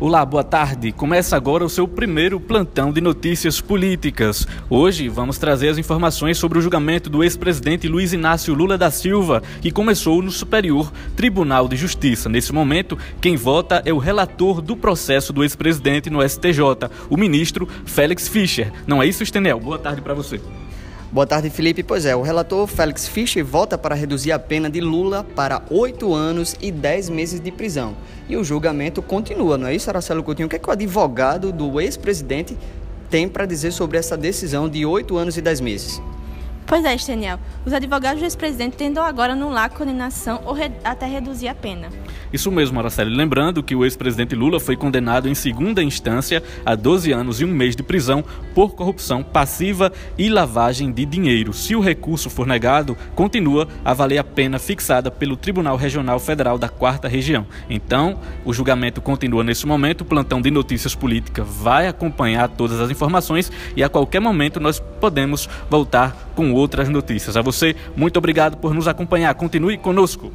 Olá, boa tarde. Começa agora o seu primeiro plantão de notícias políticas. Hoje vamos trazer as informações sobre o julgamento do ex-presidente Luiz Inácio Lula da Silva, que começou no Superior Tribunal de Justiça. Nesse momento, quem vota é o relator do processo do ex-presidente no STJ, o ministro Félix Fischer. Não é isso, Estenel? Boa tarde para você. Boa tarde, Felipe. Pois é, o relator Félix Fischer vota para reduzir a pena de Lula para oito anos e dez meses de prisão. E o julgamento continua, não é isso, Aracelo Coutinho? O que, é que o advogado do ex-presidente tem para dizer sobre essa decisão de oito anos e dez meses? Pois é, Esteniel. Os advogados do ex-presidente tentam agora anular a condenação ou re até reduzir a pena. Isso mesmo, Araceli. Lembrando que o ex-presidente Lula foi condenado em segunda instância a 12 anos e um mês de prisão por corrupção passiva e lavagem de dinheiro. Se o recurso for negado, continua a valer a pena fixada pelo Tribunal Regional Federal da Quarta Região. Então, o julgamento continua nesse momento. O plantão de notícias políticas vai acompanhar todas as informações e a qualquer momento nós podemos voltar com outras notícias. A você, muito obrigado por nos acompanhar. Continue conosco.